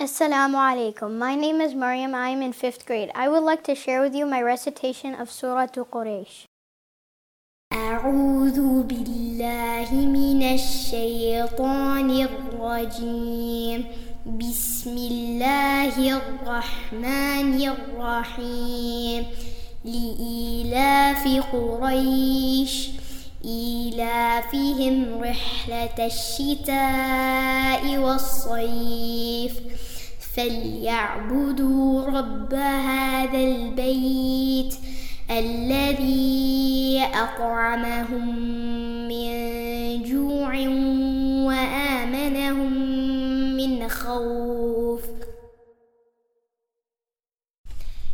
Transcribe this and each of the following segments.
Assalamu alaikum. My name is Maryam. I am in fifth grade. I would like to share with you my recitation of Surah Quraysh. أعوذ بالله من الشيطان الرجيم بسم الله الرحمن الرحيم لإيلاف قريش إيلافهم رحلة الشتاء والصيف فليعبدوا رب هذا البيت الذي أطعمهم من جوع وآمنهم من خوف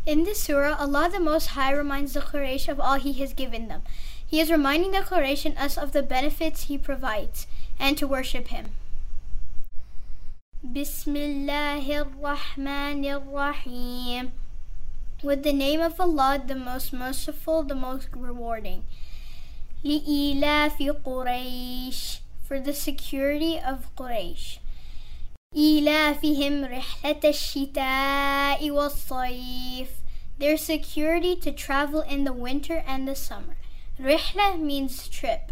In this surah, Allah the Most High reminds the Quraysh of all He has given them. He is reminding the Quraysh and us of the benefits He provides and to worship Him. Bismillahirrahmanirrahim. With the name of Allah, the most merciful, the most rewarding. لِإِلَافِ قُرَيْشٍ For the security of Quraysh. إِلَافِهِمْ رِحْلَةَ الشِّتَاءِ وَالصَّيْفِ Their security to travel in the winter and the summer. رحلة means trip.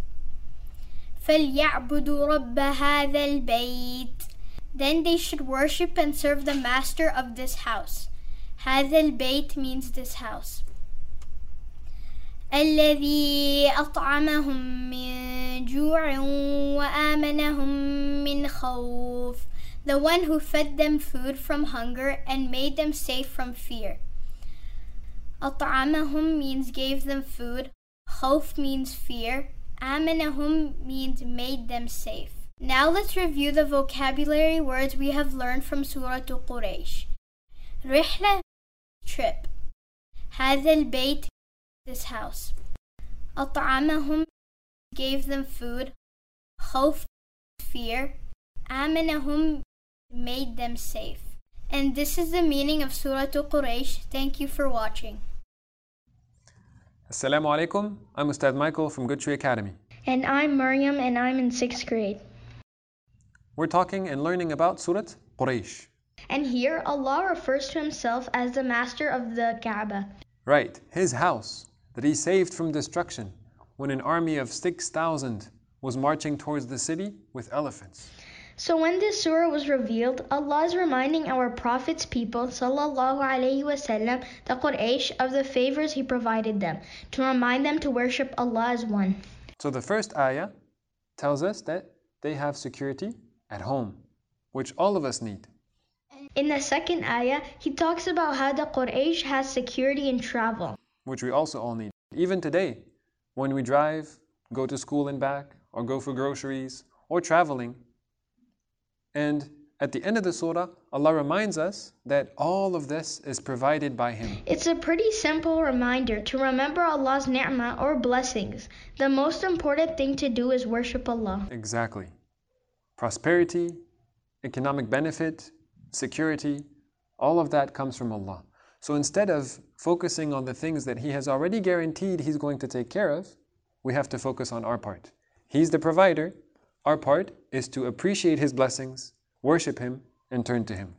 فَلْيَعْبُدُوا رَبَّ هَذَا الْبَيْتِ Then they should worship and serve the master of this house. هذا البيت means this house. الذي أطعمهم من جوع وآمنهم من خوف The one who fed them food from hunger and made them safe from fear. أطعمهم means gave them food. خوف means fear. آمنهم means made them safe. Now let's review the vocabulary words we have learned from Surah Quraysh. رحلة trip. هذا البيت this house. أطعمهم gave them food. خوف fear. آمنهم made them safe. And this is the meaning of Surah Quraysh. Thank you for watching. Assalamu alaikum. I'm Ustad Michael from Good Tree Academy. And I'm Maryam and I'm in sixth grade. We're talking and learning about Surat Quraysh. And here Allah refers to himself as the master of the Kaaba. Right, his house that he saved from destruction when an army of 6,000 was marching towards the city with elephants. So when this surah was revealed, Allah is reminding our Prophet's people, sallallahu alaihi wasallam, the Quraysh, of the favors He provided them, to remind them to worship Allah as one. So the first ayah tells us that they have security at home, which all of us need. In the second ayah, He talks about how the Quraysh has security in travel. which we also all need. Even today, when we drive, go to school and back, or go for groceries, or traveling. And at the end of the surah, Allah reminds us that all of this is provided by Him. It's a pretty simple reminder to remember Allah's ni'mah or blessings. The most important thing to do is worship Allah. Exactly. Prosperity, economic benefit, security, all of that comes from Allah. So instead of focusing on the things that He has already guaranteed He's going to take care of, we have to focus on our part. He's the provider. Our part is to appreciate His blessings, worship Him, and turn to Him.